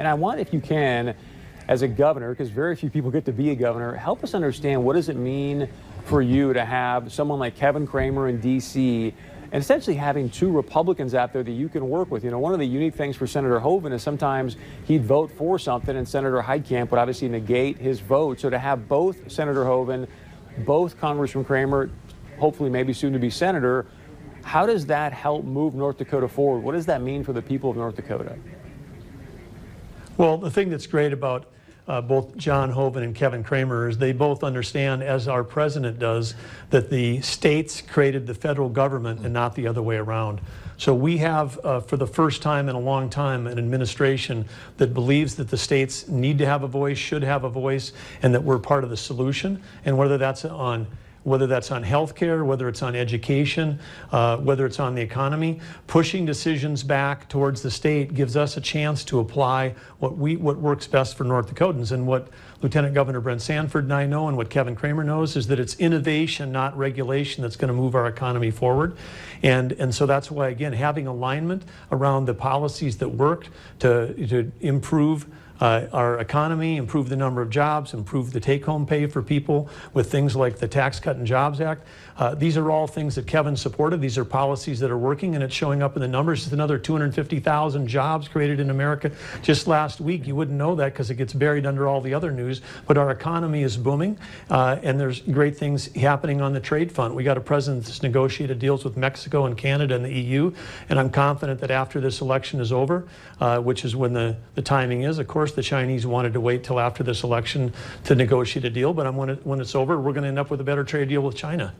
and I want, if you can, as a governor, because very few people get to be a governor, help us understand what does it mean for you to have someone like Kevin Cramer in D.C. and essentially having two Republicans out there that you can work with. You know, one of the unique things for Senator Hoeven is sometimes he'd vote for something and Senator Heitkamp would obviously negate his vote. So to have both Senator Hoeven, both Congressman Cramer, hopefully maybe soon to be senator, how does that help move North Dakota forward? What does that mean for the people of North Dakota? Well, the thing that's great about uh, both John Hoeven and Kevin Cramer is they both understand, as our president does, that the states created the federal government and not the other way around. So we have, uh, for the first time in a long time, an administration that believes that the states need to have a voice, should have a voice, and that we're part of the solution. And whether that's on whether that's on healthcare, whether it's on education, uh, whether it's on the economy, pushing decisions back towards the state gives us a chance to apply what we what works best for North Dakotans. And what Lieutenant Governor Brent Sanford and I know, and what Kevin Cramer knows, is that it's innovation, not regulation, that's going to move our economy forward. And and so that's why again having alignment around the policies that work to to improve uh, our economy, improve the number of jobs, improve the take-home pay for people with things like the Tax Cut and Jobs Act. Uh, these are all things that Kevin supported. These are policies that are working, and it's showing up in the numbers. It's another 250,000 jobs created in America just last week. You wouldn't know that because it gets buried under all the other news, but our economy is booming, uh, and there's great things happening on the trade front. We got a president that's negotiated deals with Mexico and Canada and the EU, and I'm confident that after this election is over, uh, which is when the, the timing is, of course, the Chinese wanted to wait till after this election to negotiate a deal, but I'm, when, it, when it's over, we're going to end up with a better trade deal with China.